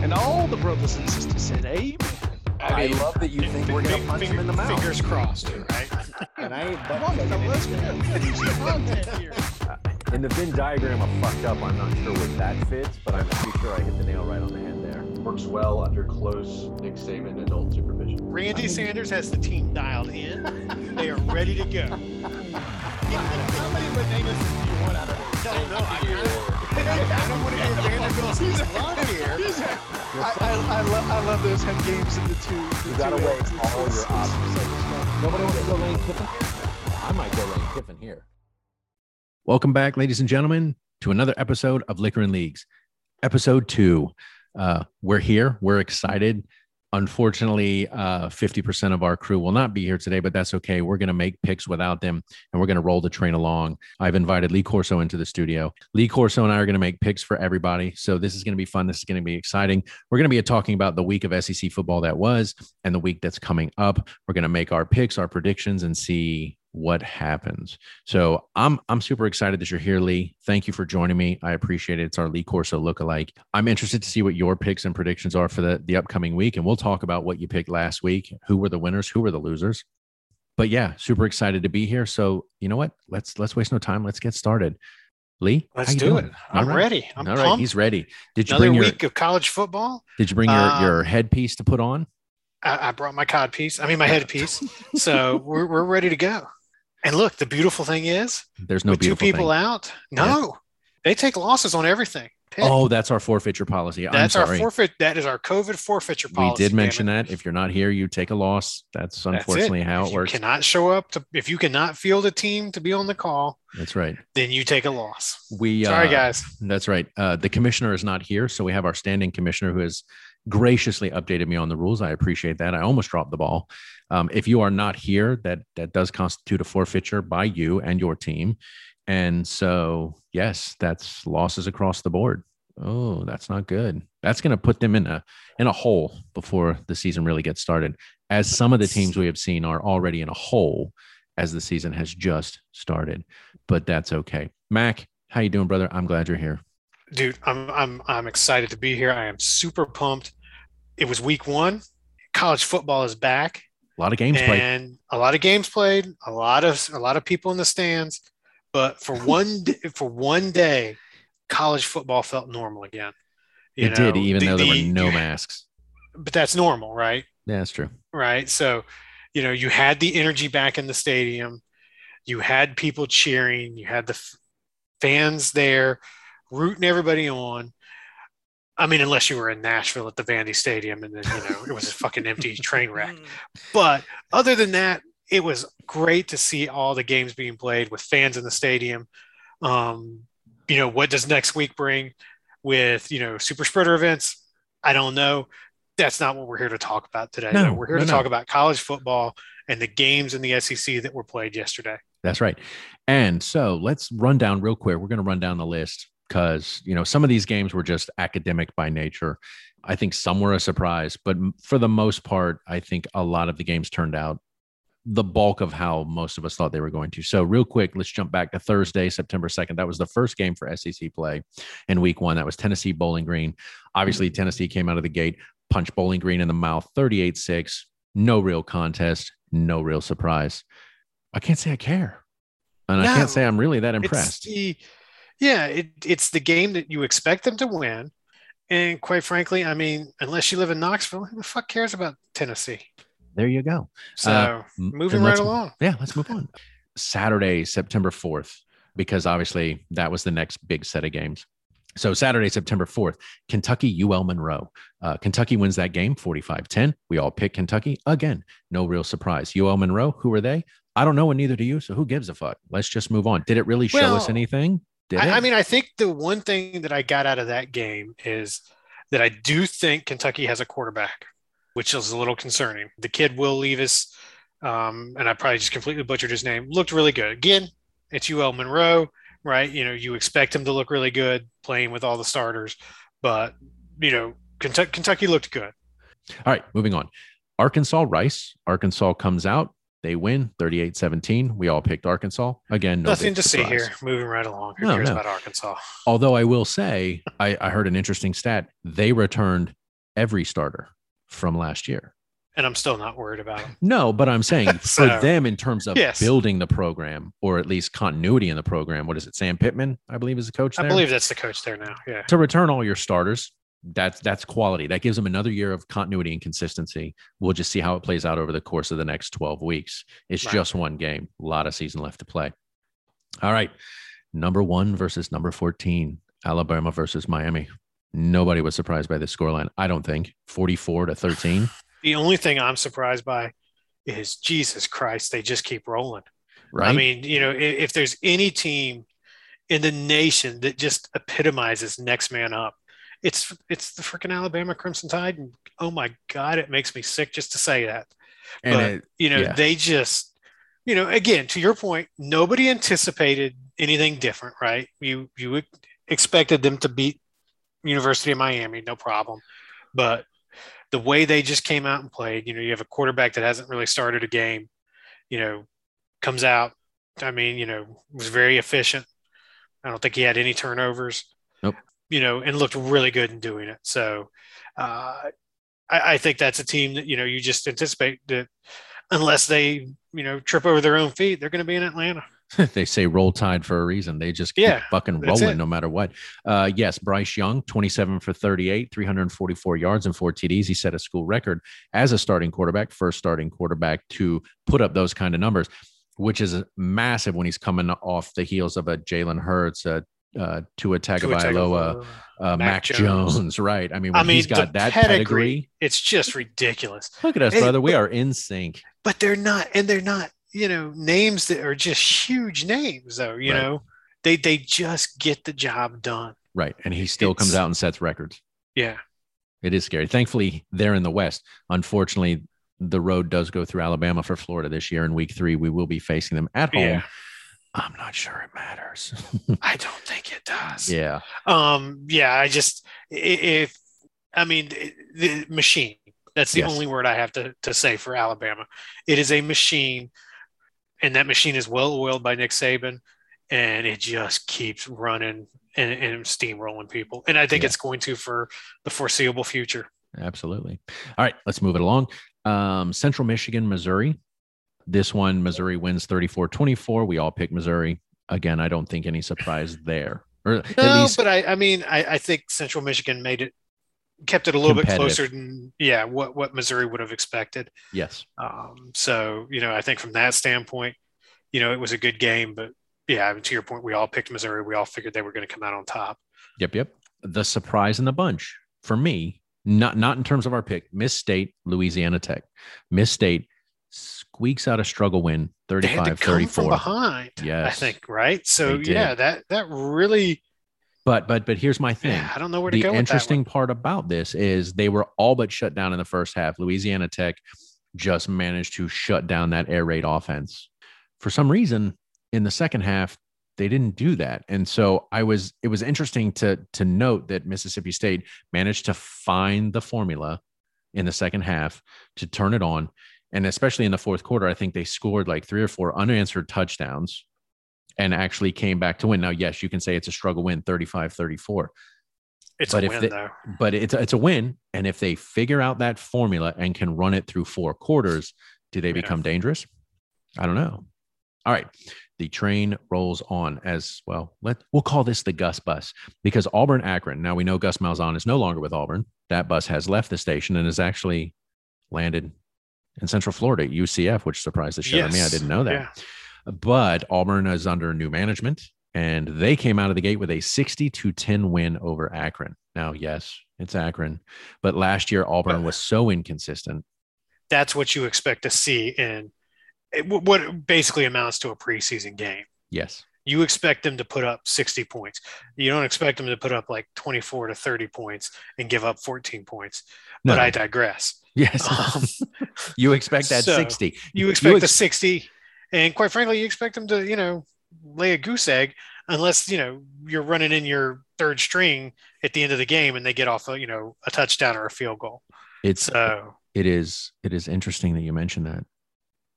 And all the brothers and sisters said, Amen. I, love that you think we're gonna Fing- punch him in the mouth. Fingers crossed, right? And I ain't Come on, butt come, chugging let's it. go. Finish the content here. Uh, in the Venn diagram of fucked up, I'm not sure where that fits, but I'm pretty sure I hit the nail right on the head there. works well under close Nick Saban adult supervision. Randy Sanders has the team dialed in. They are ready to go. I, love, I love those have games in the two. You all your. Nobody wants to go? I might go. Welcome back, ladies and gentlemen, to another episode of Liquor and Leagues. Episode two. Uh, we're here. We're excited. Unfortunately, uh, 50% of our crew will not be here today, but that's okay. We're going to make picks without them and we're going to roll the train along. I've invited Lee Corso into the studio. Lee Corso and I are going to make picks for everybody. So this is going to be fun. This is going to be exciting. We're going to be talking about the week of SEC football that was and the week that's coming up. We're going to make our picks, our predictions, and see what happens. So I'm I'm super excited that you're here, Lee. Thank you for joining me. I appreciate it. It's our Lee Corso lookalike. I'm interested to see what your picks and predictions are for the, the upcoming week. And we'll talk about what you picked last week. Who were the winners? Who were the losers? But yeah, super excited to be here. So you know what? Let's let's waste no time. Let's get started. Lee, Let's how you do doing? it. I'm right. ready. I'm All right, pumped. he's ready. Did you Another bring your week of college football. Did you bring your Um, your headpiece to put on? I, I brought my cod piece. I mean, my headpiece. so we're, we're ready to go. And look, the beautiful thing is, There's no with two people thing. out, no, they take losses on everything. Pick. Oh, that's our forfeiture policy. I'm that's our forfeit. That is our COVID forfeiture policy. we did mention that. If you're not here, you take a loss. That's That's unfortunately how If it you works. cannot show up to, if you cannot field a team to be on the call, That's right. then you take a loss. We Sorry, uh, guys. That's right. Uh, the commissioner is not here, so we have our standing commissioner who has graciously updated me on the rules. I appreciate that. I almost dropped the ball. Um, if you are not here, that that does constitute a forfeiture by you and your team, and so yes, that's losses across the board. Oh, that's not good. That's going to put them in a in a hole before the season really gets started. As some of the teams we have seen are already in a hole as the season has just started, but that's okay. Mac, how you doing, brother? I'm glad you're here. Dude, I'm I'm I'm excited to be here. I am super pumped. It was week one. College football is back. A lot of games played. and a lot of games played, a lot of a lot of people in the stands. But for one for one day, college football felt normal again. You It did, even the- though there were no masks. But that's normal, right? Yeah, that's true. Right. So, you know, you had the energy back in the stadium. You had people cheering. You had the f- fans there rooting everybody on. I mean, unless you were in Nashville at the Vandy Stadium and then, you know, it was a fucking empty train wreck. But other than that, it was great to see all the games being played with fans in the stadium. Um, you know, what does next week bring with, you know, super spreader events? I don't know. That's not what we're here to talk about today. No, we're here no, to no. talk about college football and the games in the SEC that were played yesterday. That's right. And so let's run down real quick. We're going to run down the list because, you know, some of these games were just academic by nature. I think some were a surprise, but for the most part, I think a lot of the games turned out the bulk of how most of us thought they were going to. So, real quick, let's jump back to Thursday, September 2nd. That was the first game for SEC play in week one. That was Tennessee Bowling Green. Obviously, mm-hmm. Tennessee came out of the gate, punched Bowling Green in the mouth 38 6. No real contest, no real surprise. I can't say I care. And I can't say I'm really that It's impressed. the, yeah, it, it's the game that you expect them to win. And quite frankly, I mean, unless you live in Knoxville, who the fuck cares about Tennessee? There you go. So Uh, moving right along. Yeah, let's move on. Saturday, September 4th, because obviously that was the next big set of games. So Saturday, September 4th, Kentucky UL Monroe. Uh, Kentucky wins that game 45 10. We all pick Kentucky. Again, no real surprise. UL Monroe, who are they? I don't know, and neither do you. So who gives a fuck? Let's just move on. Did it really show us anything? Did? I, I mean, I think the one thing that I got out of that game is that I do think Kentucky has a quarterback, which is a little concerning. The kid Will Levis, um, and I probably just completely butchered his name, looked really good. Again, it's UL Monroe, right? You know, you expect him to look really good playing with all the starters, but you know, Kentucky, Kentucky looked good. All right, moving on. Arkansas Rice. Arkansas comes out They win 38 17. We all picked Arkansas. Again, no Nothing to see here. Moving right along. Who No, cares no. about Arkansas? Although I will say, I, I heard an interesting stat. They returned every starter from last year. And I'm still not worried about them. No, but I'm saying for them in terms of yes. building the program or at least continuity in the program, what is it? Sam Pittman, I believe, is the coach I believe that's the coach there now. Yeah. to return all your starters, that's that's quality. That gives them another year of continuity and consistency. We'll just see how it plays out over the course of the next 12 weeks. It's Right. just one game, a lot of season left to play. All right. Number one versus number 14, Alabama versus Miami. Nobody was surprised by this scoreline. I don't think 44 to 13. The only thing I'm surprised by is Jesus Christ, they just keep rolling. Right. I mean, you know, if, if there's any team in the nation that just epitomizes next man up, it's it's the freaking Alabama Crimson Tide. And oh my God, it makes me sick just to say that. and but, it, you know, yeah. they just, you know, again, to your point, nobody anticipated anything different, right? You you expected them to beat University of Miami, no problem. But the way they just came out and played, you know, you have a quarterback that hasn't really started a game, you know, comes out. I mean, you know, was very efficient. I don't think he had any turnovers. Nope. You know, and looked really good in doing it. So uh, I, I think that's a team that, you know, you just anticipate that unless they, you know, trip over their own feet, they're going to be in Atlanta. they say roll tide for a reason. They just keep Yeah, fucking rolling it. no matter what. Uh, yes, Bryce Young, 27 for 38, 344 yards and four TDs. He set a school record as a starting quarterback, first starting quarterback to put up those kind of numbers, which is massive when he's coming off the heels of a Jalen Hurts, a uh, Tua Tua Tagovailoa, uh, Mac, Jones. Jones. right? I mean, I when mean, he's got that pedigree, pedigree. It's just ridiculous. Look at us, Hey, brother. We but- are in sync. But they're not, and they're not, you know, names that are just huge names, though. You Right. know, they they just get the job done. Right. And he still comes out and sets records. Yeah. It is scary. Thankfully, they're in the West. Unfortunately, the road does go through Alabama for Florida this year in week three. We will be facing them at home. Yeah. I'm not sure it matters. I don't think it does. yeah. Um, yeah, I just if I mean the machine. That's the Yes. only word I have to, to say for Alabama. It is a machine, and that machine is well oiled by Nick Saban, and it just keeps running and, and steamrolling people. And I think Yeah. it's going to for the foreseeable future. Absolutely. All right, let's move it along. Um, Central Michigan, Missouri. This one, Missouri wins 34 24. We all pick Missouri. Again, I don't think any surprise there. Or at No, least but I, I mean, I, I think Central Michigan made it, kept it a little bit closer than, yeah, what, what Missouri would have expected. yes. Um, so, you know, I think from that standpoint, you know, it was a good game, but yeah, to your point, we all picked Missouri. We all figured they were going to come out on top. Yep, yep. The surprise in the bunch for me, not not in terms of our pick. Miss State, Louisiana Tech. Miss State squeaks out a struggle win, They had to 35 come from 34. behind, Yes. I think, right? So, yeah, that, that really, But but but here's my thing. yeah, I don't know where to the go with interesting part about this is they were all but shut down in the first half. Louisiana Tech just managed to shut down that air raid offense. For some reason, in the second half, they didn't do that. And so I was it was interesting to to note that Mississippi State managed to find the formula in the second half to turn it on. And especially in the fourth quarter, I think they scored like three or four unanswered touchdowns and actually came back to win. Now, yes, you can say it's a struggle win 35 34. It's but a win, they- though. but it's it's a win. And if they figure out that formula and can run it through four quarters, do they Yeah. become dangerous? I don't know. All right. The train rolls on as well. Let we'll call this the Gus bus because Auburn Akron. Now we know Gus Malzahn is no longer with Auburn. That bus has left the station and has actually landed in Central Florida at UCF, which surprised the shit out of me. I didn't know that Yeah. but Auburn is under new management and they came out of the gate with a 60 to 10 win over Akron. Now, yes, it's Akron, but last year Auburn was so inconsistent. That's what you expect to see in what basically amounts to a preseason game. Yes. you expect them to put up 60 points. You don't expect them to put up like 24 to 30 points and give up 14 points. No. But I digress. Yes. Um, you expect that so, 60. you expect the ex- 60, and quite frankly, you expect them to, you know, lay a goose egg unless, you know, you're running in your third string at the end of the game and they get off a, you know, a touchdown or a field goal. It's So, it is it is interesting that you mentioned that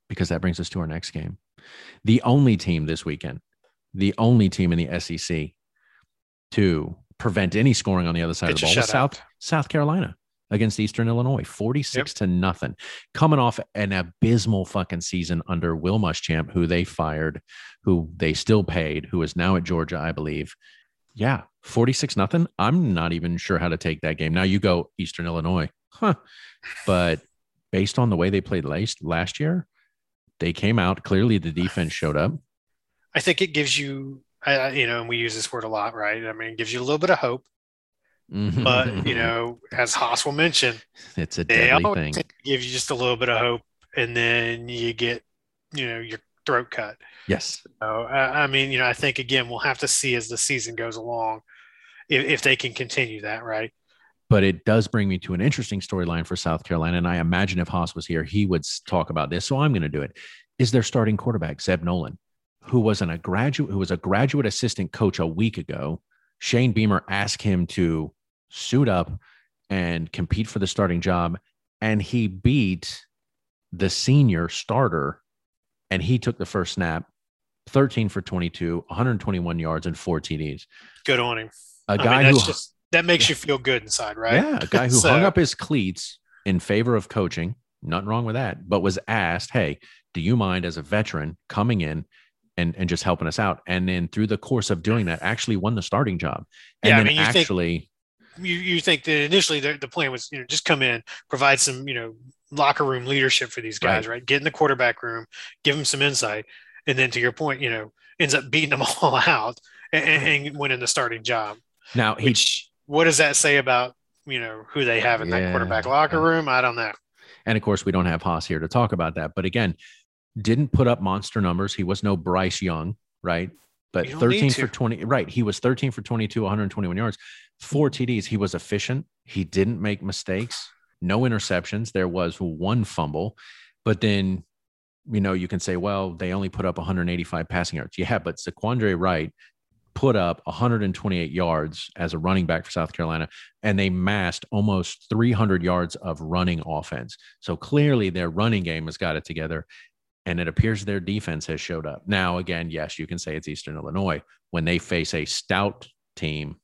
because that brings us to our next game. The only team this weekend, the only team in the SEC to prevent any scoring on the other side of the ball was. South South Carolina against Eastern Illinois, 46 to nothing. Coming off an abysmal fucking season under Will Muschamp, who they fired, who they still paid, who is now at Georgia, I believe. Yeah, 46 nothing. I'm not even sure how to take that game. Now you go Eastern Illinois. Huh. But based on the way they played last last year, they came out. Clearly the defense showed up. I think it gives you, I- you know, and we use this word a lot, right? I mean, it gives you a little bit of hope, Mm-hmm. but you know, as Haas will mention, it's a deadly thing. give you just a little bit of hope, and then you get, you know, your throat cut. Yes. So, I I mean, you know, I think again, we'll have to see as the season goes along if, if they can continue that, right? But it does bring me to an interesting storyline for South Carolina. And I imagine if Haas was here, he would talk about this. So I'm going to do it. Is their starting quarterback, Zeb Noland, who was an, a graduate, who was a graduate assistant coach a week ago. Shane Beamer asked him to suit up and compete for the starting job. And he beat the senior starter and he took the first snap 13 for 22, 121 yards, and four TDs. Good on him. A I mean, guy who just that makes you feel good inside, right? Yeah, a guy who So- hung up his cleats in favor of coaching. Nothing wrong with that, but was asked, "Hey, do you mind as a veteran coming in and and just helping us out?" And then through the course of doing that, actually won the starting job. And Yeah, I then mean, you think- actually, you, you think that initially the, the plan was you know just come in provide some you know locker room leadership for these guys right, get in the quarterback room give them some insight and then to your point you know ends up beating them all out and, and, winning the starting job. Now he which what does that say about you know who they have in that quarterback locker room? I don't know. And of course, we don't have Haas here to talk about that. But again, didn't put up monster numbers. He was no Bryce Young, right? But You don't need 13 for 20, right? He was 13 for 22, 121 yards, four TDs. He was efficient. He didn't make mistakes, no interceptions. There was one fumble. But then, you know, you can say, well, they only put up 185 passing yards. Yeah, but ZaQuandre White put up 128 yards as a running back for South Carolina, and they massed almost 300 yards of running offense. So clearly, their running game has got it together, and it appears their defense has showed up. Now, again, yes, you can say it's Eastern Illinois when they face a stout team.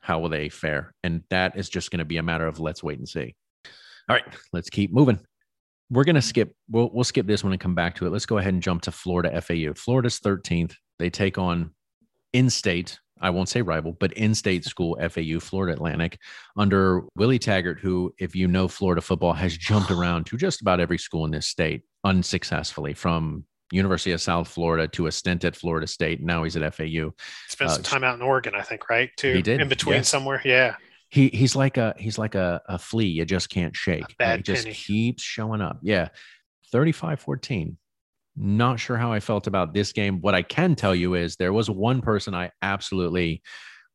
How will they fare? And that is just going to be a matter of let's wait and see. All right, let's keep moving. We're going to skip. We'll, we'll skip this one and come back to it. Let's go ahead and jump to Florida FAU. Florida's 13th. They take on in-state. I won't say rival, but in-state school FAU, Florida Atlantic, under Willie Taggart, who, if you know Florida football, has jumped around to just about every school in this state unsuccessfully, from University of South Florida to a stint at Florida State. Now he's at FAU. spent Uh, some time out in oregon i think right too he did, in between yes. somewhere yeah He he's like a he's like a, a flea you just can't shake. bad Like, it just penny. keeps showing up. Yeah. 35-14. Not sure how I felt about this game. What I can tell you is there was one person I absolutely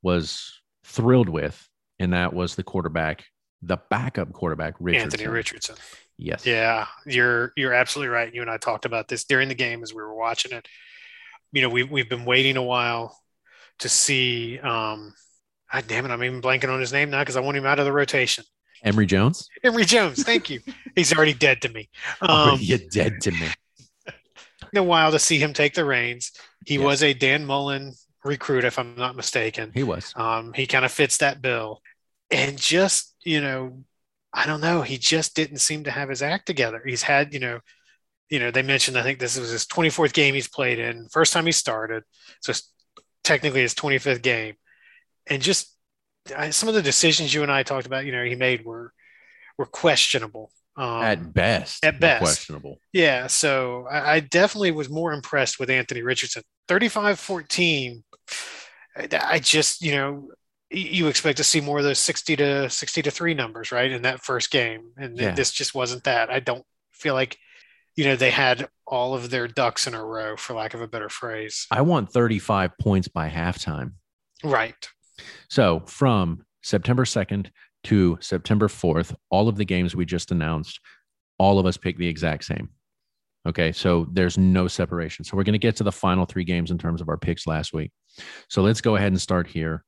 was thrilled with, and that was the quarterback, the backup quarterback, Richardson. anthony richardson Yes. Yeah, you're you're absolutely right. You and I talked about this during the game as we were watching it. You know, we've we've been waiting a while to see. Um, God damn it, I'm even blanking on his name now because I want him out of the rotation. Emory Jones. Emory Jones, thank you. He's already dead to me. Um, you're dead to me. A while to see him take the reins. He was a Dan Mullen recruit, if I'm not mistaken. He was. Um, he kind of fits that bill, and just you know, I don't know. He just didn't seem to have his act together. He's had you know, you know, they mentioned I think this was his 24th game he's played in. First time he started, so it's technically his 25th game, and just I, some of the decisions you and I talked about, you know, he made were were questionable. Um, At best. at best. Questionable. yeah, so I, I definitely was more impressed with Anthony Richardson. 35 14. I just, you know, you expect to see more of those 60 to 60 to 3 numbers, right? In that first game. And Yeah. this just wasn't that. I don't feel like, you know, they had all of their ducks in a row, for lack of a better phrase. I want 35 points by halftime. Right. So from September 2nd to September 4th, all of the games we just announced, all of us picked the exact same. Okay. So there's no separation. So we're going to get to the final three games in terms of our picks last week. So let's go ahead and start here.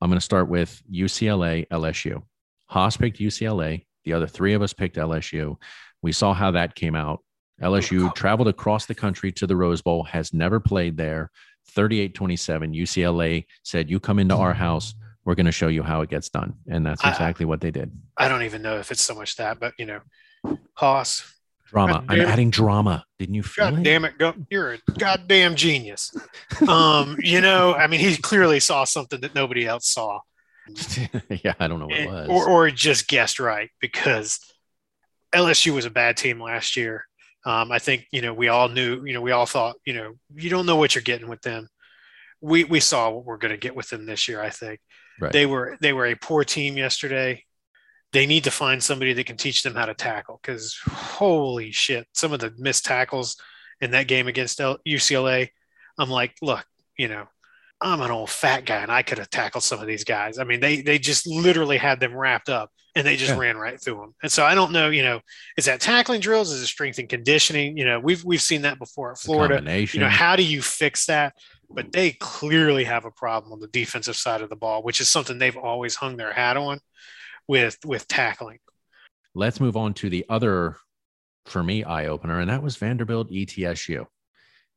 I'm going to start with UCLA, LSU. Haas picked UCLA. The other three of us picked LSU. We saw how that came out. LSU traveled across the country to the Rose Bowl, has never played there. 38 27. UCLA said, You come into our house, we're going to show you how it gets done. And that's I- exactly what they did. I don't even know if it's so much that, but you know, Haas, Drama. I'm it. adding drama. Didn't you feel God it? damn it, go, you're a goddamn genius. Um, you know, I mean, he clearly saw something that nobody else saw. yeah, I don't know what it was. or, or just guessed right because LSU was a bad team last year. Um, I think you know we all knew. You know, we all thought. You know, you don't know what you're getting with them. We we saw what we're going to get with them this year. I think Right. they were they were a poor team yesterday. They need to find somebody that can teach them how to tackle because holy shit, some of the missed tackles in that game against L- UCLA. I'm like, look, you know, I'm an old fat guy and I could have tackled some of these guys. I mean, they they just literally had them wrapped up and they just Yeah. ran right through them. And so I don't know, you know, is that tackling drills? Is it strength and conditioning? You know, we've we've seen that before at Florida. You know, how do you fix that? But they clearly have a problem on the defensive side of the ball, which is something they've always hung their hat on with with tackling. Let's move on to the other, for me, eye opener, and that was Vanderbilt ETSU.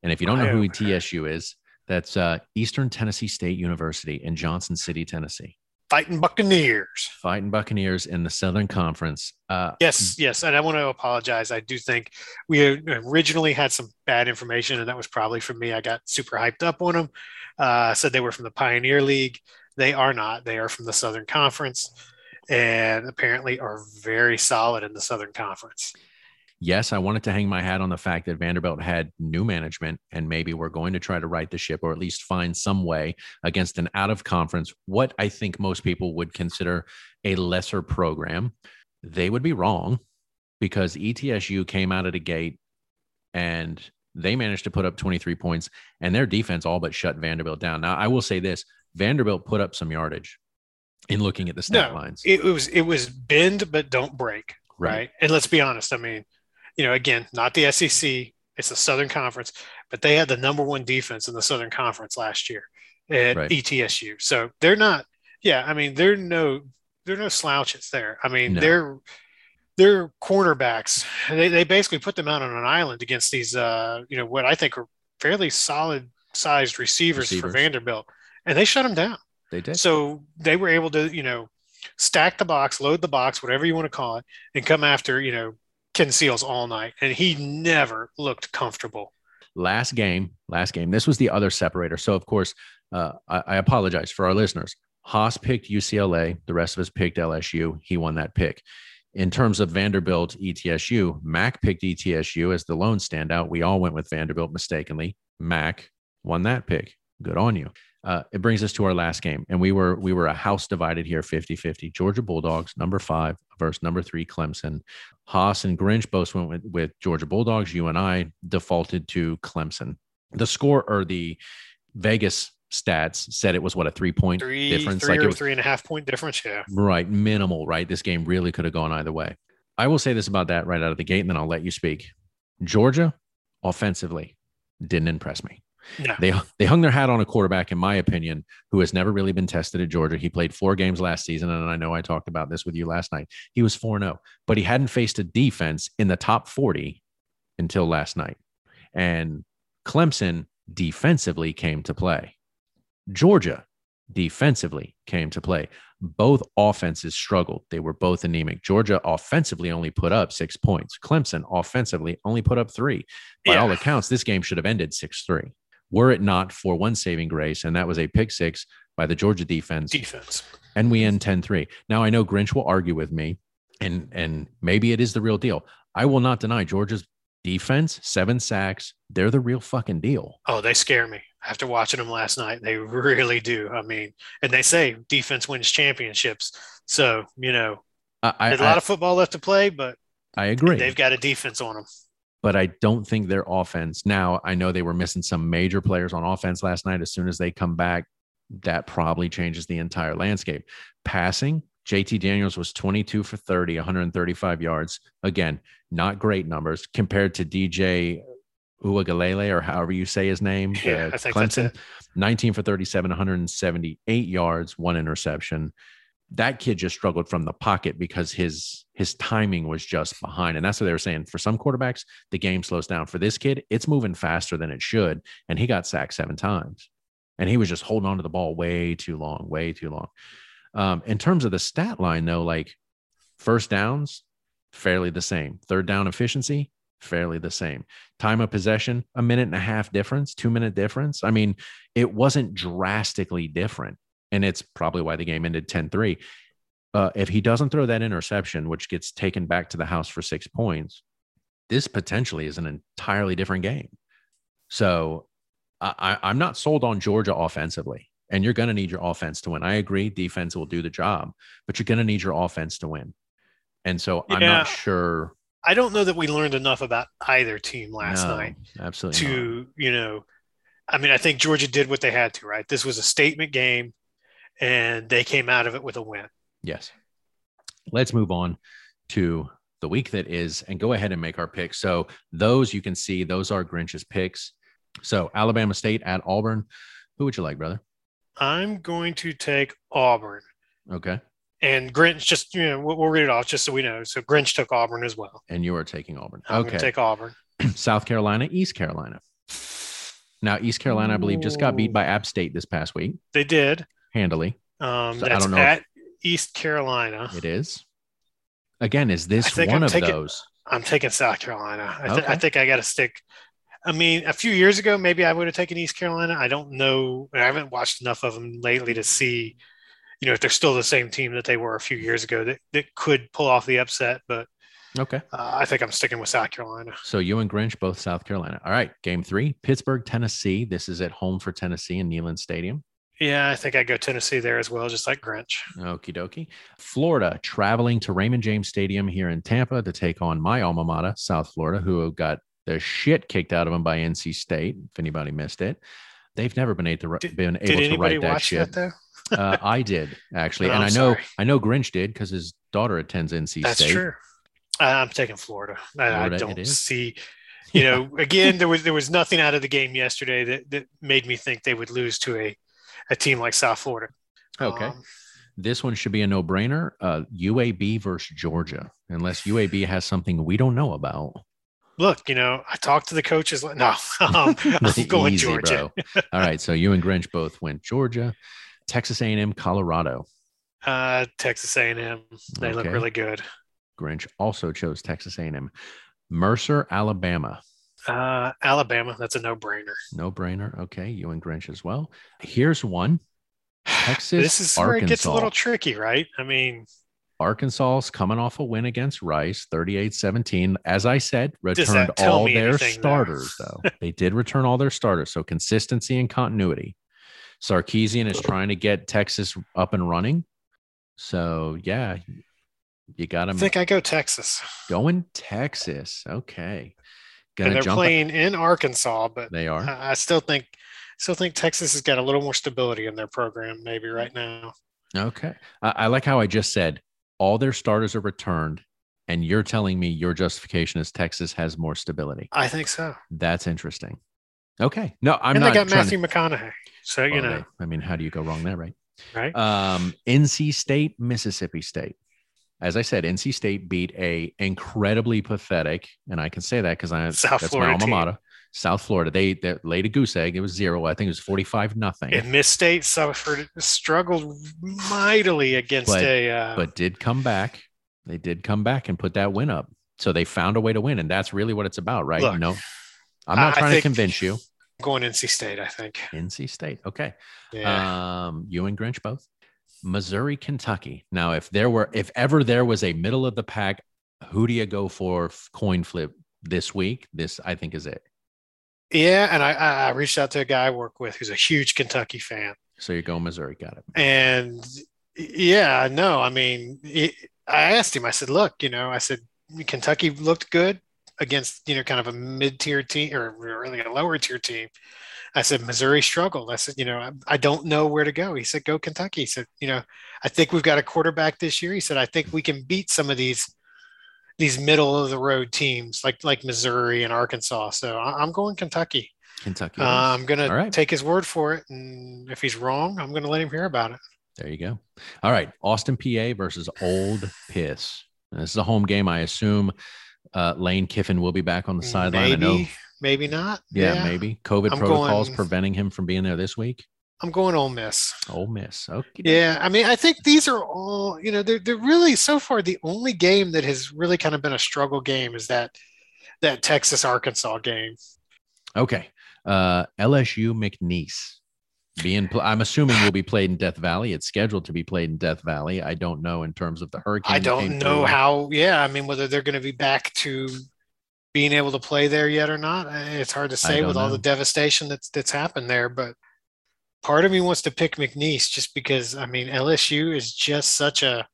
And if you don't know who ETSU is, that's uh, Eastern Tennessee State University in Johnson City, Tennessee. Fighting Buccaneers. Fighting Buccaneers in the Southern Conference. Uh, Yes, yes, and I want to apologize. I do think we originally had some bad information, and that was probably from me. I got super hyped up on them. Uh, said they were from the Pioneer League. They are not. They are from the Southern Conference, and apparently are very solid in the Southern Conference. Yes, I wanted to hang my hat on the fact that Vanderbilt had new management and maybe we're going to try to right the ship or at least find some way against an out of conference, what I think most people would consider a lesser program. They would be wrong because ETSU came out of the gate and they managed to put up 23 points and their defense all but shut Vanderbilt down. Now, I will say this Vanderbilt put up some yardage in looking at the stat No, lines. It was it was bend but don't break, right? And let's be honest. I mean, you know, again, not the SEC. It's the Southern Conference, but they had the number one defense in the Southern Conference last year at Right. ETSU. So they're not. Yeah, I mean, they're no they're no slouches there. I mean, No. they're they're cornerbacks. They they basically put them out on an island against these uh you know what I think are fairly solid sized receivers, for Vanderbilt, and they shut them down. They did. So they were able to, you know, stack the box, load the box, whatever you want to call it, and come after, you know, Ken Seals all night. And he never looked comfortable. last game, last game. This was the other separator. So, of course, uh, I, I apologize for our listeners. Haas picked UCLA. The rest of us picked LSU. He won that pick. In terms of Vanderbilt, ETSU, Mac picked ETSU as the lone standout. We all went with Vanderbilt mistakenly. Mac won that pick. Good on you. Uh, it brings us to our last game, and we were we were a house divided here 50-50. Georgia Bulldogs, number five versus number three Clemson. Haas and Grinch both went with, with Georgia Bulldogs. You and I defaulted to Clemson. The score or the Vegas stats said it was what a three point Three, difference. three like or was three and a half point difference. Yeah. right, minimal. Right, this game really could have gone either way. I will say this about that right out of the gate, and then I'll let you speak. Georgia, offensively, didn't impress me. No. They they hung their hat on a quarterback, in my opinion, who has never really been tested at Georgia. He played four games last season, and I know I talked about this with you last night. He was 4 0, but he hadn't faced a defense in the top 40 until last night. And Clemson defensively came to play. Georgia defensively came to play. Both offenses struggled. They were both anemic. Georgia offensively only put up six points. Clemson offensively only put up three. By Yeah. all accounts, this game should have ended 6 3. Were it not for one saving grace, and that was a pick six by the Georgia defense, Defense. and we end 10 3. Now, I know Grinch will argue with me, and, and maybe it is the real deal. I will not deny Georgia's defense, seven sacks, they're the real fucking deal. Oh, they scare me. After watching them last night, they really do. I mean, and they say defense wins championships. So, you know, I, I, a lot of football left to play, but I agree. they've got a defense on them. But I don't think their offense. Now, I know they were missing some major players on offense last night. As soon as they come back, that probably changes the entire landscape. Passing, JT Daniels was 22 for 30, 135 yards. Again, not great numbers compared to DJ Uiagalelei or however you say his name. Yeah, uh, I think that's it. 19 for 37, 178 yards, one interception. that kid just struggled from the pocket because his his timing was just behind. And that's what they were saying. For some quarterbacks, the game slows down. For this kid, it's moving faster than it should. And he got sacked seven times. And he was just holding on to the ball way too long, way too long. Um, in terms of the stat line, though, like first downs, fairly the same. Third down efficiency, fairly the same. Time of possession, a minute and a half difference, two minute difference. I mean, it wasn't drastically different. And it's probably why the game ended 10 3. Uh, if he doesn't throw that interception, which gets taken back to the house for six points, this potentially is an entirely different game. So I, I'm not sold on Georgia offensively. And you're going to need your offense to win. I agree, defense will do the job, but you're going to need your offense to win. And so I'm not sure. I don't know that we learned enough about either team last No, night Absolutely. not. to, you know, I mean, I think Georgia did what they had to, right? This was a statement game and they came out of it with a win. Yes. Let's move on to the week that is and go ahead and make our picks. So those you can see, those are Grinch's picks. So Alabama State at Auburn. Who would you like, brother? I'm going to take Auburn Okay. and Grinch. Just you know, we'll, we'll read it off just so we know. So Grinch took Auburn as well. And you are taking Auburn. I'm okay. take Auburn. South Carolina, East Carolina. Now, East Carolina, I believe, just got beat by App State this past week, They did. handily. Um, So I that's don't know at East Carolina. It is. Again, is this one I'm of taking- those? I'm taking South Carolina. I, th- Okay. I think I got to stick. I mean, a few years ago, maybe I would have taken East Carolina. I don't know. I haven't watched enough of them lately to see, you know, if they're still the same team that they were a few years ago that, that could pull off the upset. But Okay. uh, I think I'm sticking with South Carolina. So you and Grinch both South Carolina. All right. Game three, Pittsburgh, Tennessee. This is at home for Tennessee in Neyland Stadium. Yeah, I think I go Tennessee there as well, just like Grinch. Okie dokie. Florida traveling to Raymond James Stadium here in Tampa to take on my alma mater, South Florida, who got the shit kicked out of them by NC State. If anybody missed it, they've never been able to, Did- been able to write that watch shit. that uh, I did actually, Oh, and I know sorry. I know Grinch did because his daughter attends NC That's State. That's true. I'm taking Florida. I, I don't see, you know, again, there was there was nothing out of the game yesterday that, that made me think they would lose to a, a team like South Florida. Okay. Um, This one should be a no brainer. Uh, UAB versus Georgia, unless UAB has something we don't know about. look, you know, I talked to the coaches. No, um, I'm going Easy, Georgia. All right, so you and Grinch both went Georgia, Texas A&M, Colorado. Uh, Texas A&M. They look really good. Grinch also chose Texas A&M. Mercer, Alabama. Uh, Alabama. That's a no-brainer. No brainer. Okay, you and Grinch as well. Here's one. Texas, this is where it gets a little tricky, right? I mean, Arkansas's coming off a win against Rice, 38-17. As I said, returned all their starters, though. They did return all their starters. So consistency and continuity. Sarkisian is trying to get Texas up and running. So yeah, you got I him think I go Texas. going Texas. Okay. And they're playing in Arkansas, but They are. I I still think still think Texas has got a little more stability in their program maybe right now. Okay. I, I like how I just said all their starters are returned, and you're telling me your justification is Texas has more stability. I think so. That's interesting. Okay. No, I'm not. and not they got Matthew McConaughey. So, to, you know, I mean, how do you go wrong there, right? right? Um, NC State, Mississippi State. As I said, NC State beat a incredibly pathetic, and I can say that because I South that's Florida my alma team. mater. South Florida. They they laid a goose egg. It was zero. I think it was forty five nothing. and Miss State suffered struggled mightily against But- a uh, but did come back. They did come back and put that win up. So they found a way to win, and that's really what it's about, right? Look, no, I'm not I trying think- to convince you. going NC State, I think. NC State, okay. Yeah. Um, you and Grinch both. Missouri, Kentucky. Now, if there were, if ever there was a middle of the pack, who do you go for coin flip this week? This, I think, is it. yeah, and I, I reached out to a guy I work with who's a huge Kentucky fan. So you're going Missouri. Got it. And yeah, no, I mean, it, I asked him, I said, look, you know, I said, Kentucky looked good against, you know, kind of a mid tier team or really a lower tier team. I said, Missouri struggled. I said, you know, I, I don't know where to go. He said, go Kentucky. He said, you know, I think we've got a quarterback this year. He said, I think we can beat some of these these middle of the road teams like like Missouri and Arkansas. So I, I'm going Kentucky. Kentucky. Uh. I'm gonna right. take his word for it, and if he's wrong, I'm gonna let him hear about it. There you go. All right. Austin Peay versus Old Piss. This is a home game. I assume uh, Lane Kiffin will be back on the sideline. I know. Maybe, not. Yeah, maybe. COVID I'm protocols going- preventing him from being there this week. I'm going Ole Miss. Ole Miss. Okay. Yeah, I mean, I think these are all, you know, they're, they're really so far the only game that has really kind of been a struggle game is that that Texas Arkansas game. Okay. Uh, LSU McNeese. Being, pl- I'm assuming will be played in Death Valley. It's scheduled to be played in Death Valley. I don't know in terms of the hurricane. I don't know through. how, yeah, I mean, whether they're going to be back to being able to play there yet or not. It's hard to say with all the devastation that's that's happened there, but part of me wants to pick McNeese just because I mean LSU is just such a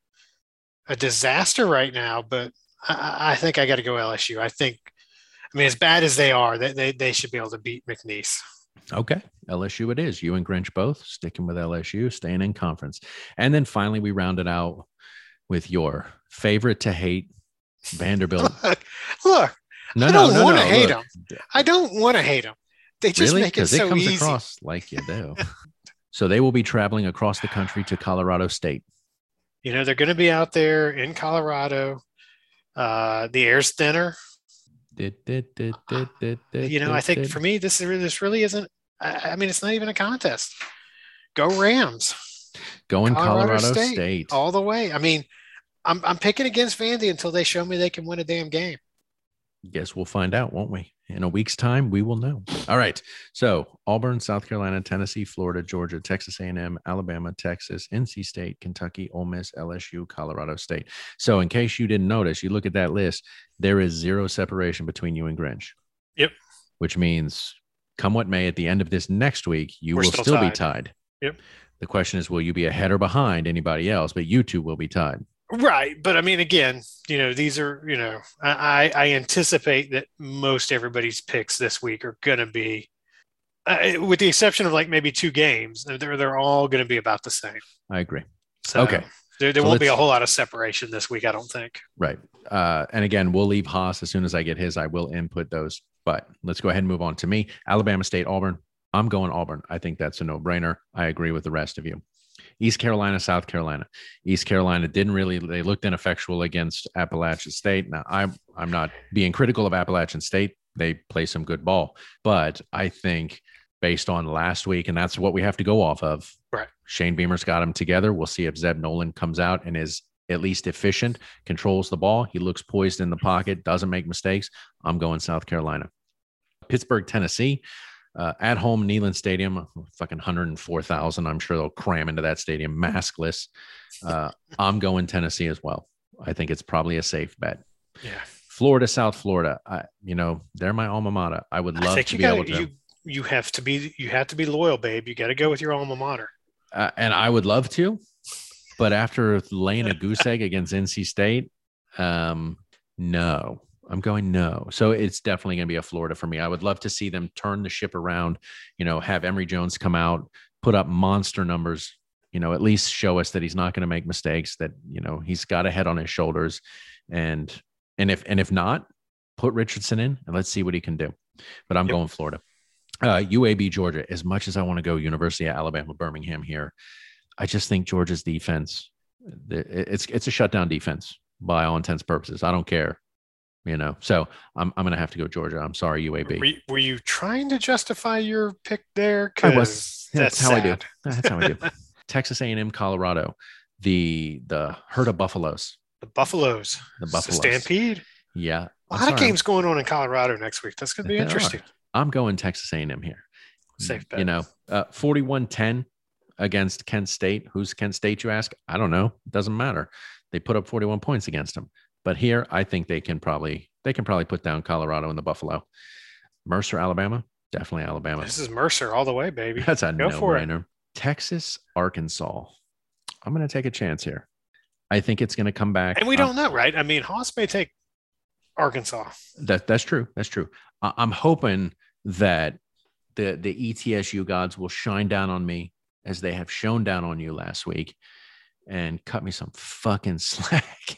a disaster right now, but I- I, I think I got to go LSU. I think, I mean, as bad as they are, they, they, they should be able to beat McNeese. Okay. LSU it is. You and Grinch both sticking with LSU, staying in conference. And then finally, we rounded out with your favorite to hate Vanderbilt. Look, look No, I don't no, wanna no. hate look. I don't want to hate them. They just really? make it so it comes easy. across like you do. so they will be traveling across the country to Colorado State. You know, they're going to be out there in Colorado. Uh, the air's thinner. Did, did, did, did, did, did, You know, I think for me, this is this really isn't. I, I mean, it's not even a contest. Go Rams going Colorado Colorado, State. State. all the way. I mean, I'm I'm picking against Vandy until they show me they can win a damn game. Guess we'll find out, won't we? In a week's time, we will know. All right. So Auburn, South Carolina, Tennessee, Florida, Georgia, Texas A&M, Alabama, Texas, NC State, Kentucky, Ole Miss, LSU, Colorado State. So in case you didn't notice, you look at that list, there is zero separation between you and Grinch. Yep. Which means come what may, at the end of this next week, you We're will still still, be tied. tied. Yep. The question is, will you be ahead or behind anybody else? But you two will be tied. Right, but I mean, again, you know, these are you know, I I anticipate that most everybody's picks this week are going to be, uh, with the exception of like maybe two games, they're they're all going to be about the same. I agree. So Okay. there, there So won't be a whole lot of separation this week, I don't think. Right. Uh, and again, we'll leave Haas as soon as I get his. I will input those. But let's go ahead and move on to me. Alabama State, Auburn. I'm going Auburn. I think that's a no brainer. I agree with the rest of you. East Carolina, South Carolina. East Carolina didn't really, they looked ineffectual against Appalachian State. Now, I'm, I'm not being critical of Appalachian State. They play some good ball. But I think based on last week, and that's what we have to go off of. Right. Shane Beamer's got them together. We'll see if Zeb Noland comes out and is at least efficient, controls the ball. He looks poised in the pocket, doesn't make mistakes. I'm going South Carolina. Pittsburgh, Tennessee, uh, at home, Neyland Stadium, fucking 104,000. I'm sure they'll cram into that stadium maskless. Uh, I'm going Tennessee as well. I think it's probably a safe bet. Yeah, Florida, South Florida. I, you know, they're my alma mater. I would I love think to you be got able to. you you have to be you have to be loyal, babe. You got to go with your alma mater. uh, and I would love to, but after laying a goose egg against NC State, um, no, I'm going no. So it's definitely going to be a Florida for me. I would love to see them turn the ship around. You know, have Emory Jones come out, put up monster numbers. You know, at least show us that he's not going to make mistakes. That you know he's got a head on his shoulders, and and if and if not, put Richardson in and let's see what he can do. But I'm Yep. going Florida. Uh, UAB Georgia. As much as I want to go University of Alabama Birmingham here, I just think Georgia's defense. It's it's a shutdown defense by all intents and purposes. I don't care, you know. So I'm I'm gonna have to go Georgia. I'm sorry, UAB. Were, you- were you trying to justify your pick there? I was. That's, how I do. sad. That's how I do. Texas A&M, Colorado, the the herd of buffaloes, The Buffaloes, the buffaloes. Stampede. Yeah, A lot of games going on in Colorado next week. That's going to be There are. interesting. I'm going Texas A&M here. Safe bet. You know, uh, 41-10 against Kent State. Who's Kent State, you ask? I don't know. It doesn't matter. They put up 41 points against them. But here, I think they can probably they can probably put down Colorado and the Buffalo. Mercer, Alabama, definitely Alabama. This is Mercer all the way, baby. That's a Go no-brainer. Texas, Arkansas. I'm going to take a chance here. I think it's going to come back. And we Um, don't know, right? I mean, Haas may take Arkansas. That that's true. That's true. I- I'm hoping that the the ETSU gods will shine down on me as they have shown down on you last week, and cut me some fucking slack.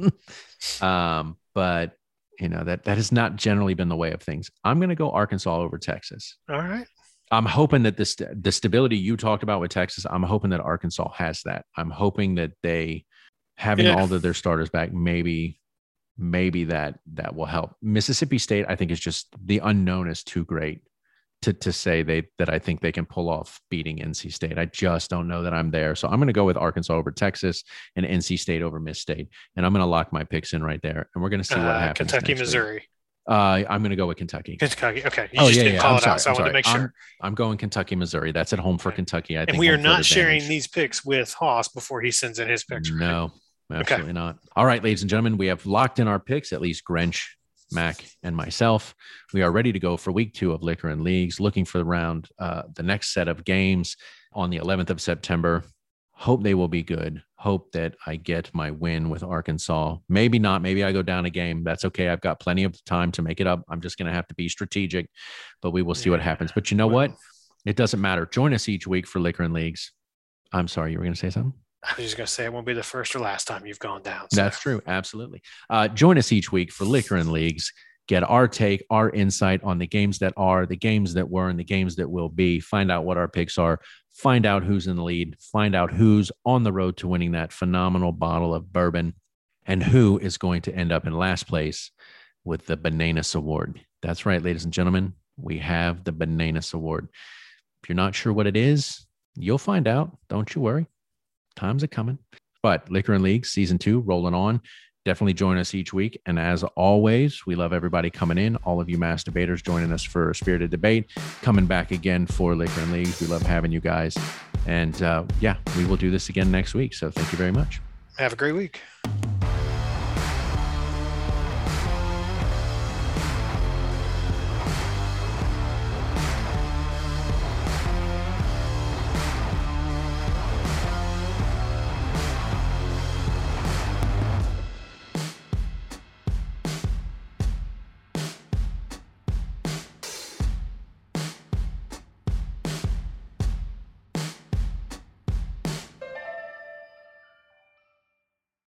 um, but you know that that has not generally been the way of things. I'm going to go Arkansas over Texas. All right. I'm hoping that this the stability you talked about with Texas, I'm hoping that Arkansas has that. I'm hoping that they having Yeah. all of their starters back, maybe maybe that that will help. Mississippi State, I think, is just the unknown is too great to to say they that I think they can pull off beating NC State. I just don't know that I'm there. So I'm going to go with Arkansas over Texas and NC State over Miss State, and I'm going to lock my picks in right there, and we're going to see what Uh, happens. Kentucky, next week. Missouri. Uh, I'm going to go with Kentucky. Kentucky. Okay. You Oh, just yeah, didn't yeah. call I'm it sorry, out, so I I'm wanted to sorry. make sure. I'm, I'm going Kentucky, Missouri. That's at home for Okay. Kentucky. I and think we are not sharing these picks with Haas before he sends in his picks. right? No, absolutely not. All right, ladies and gentlemen, we have locked in our picks, at least Grinch, Mac, and myself. We are ready to go for week two of Liquor and Leagues, looking for the round, uh, the next set of games on the 11th of September. Hope they will be good. Hope that I get my win with Arkansas. Maybe not. Maybe I go down a game. That's okay. I've got plenty of time to make it up. I'm just going to have to be strategic, but we will see what happens. But you know what? It doesn't matter. Join us each week for Liquor and Leagues. I'm sorry, you were going to say something? I was just gonna say it won't be the first or last time you've gone down. so. That's true. Absolutely. Uh, join us each week for Liquor and Leagues. Get our take, our insight on the games that are, the games that were, and the games that will be. Find out what our picks are. Find out who's in the lead. Find out who's on the road to winning that phenomenal bottle of bourbon and who is going to end up in last place with the Bananas Award. That's right, ladies and gentlemen. We have the Bananas Award. If you're not sure what it is, you'll find out. Don't you worry. Times are coming. But Liquor and League season two rolling on. Definitely join us each week. And as always, we love everybody coming in. All of you masturbators joining us for spirited debate, coming back again for Liquor and Leagues. We love having you guys. And uh, yeah, we will do this again next week. So thank you very much. Have a great week.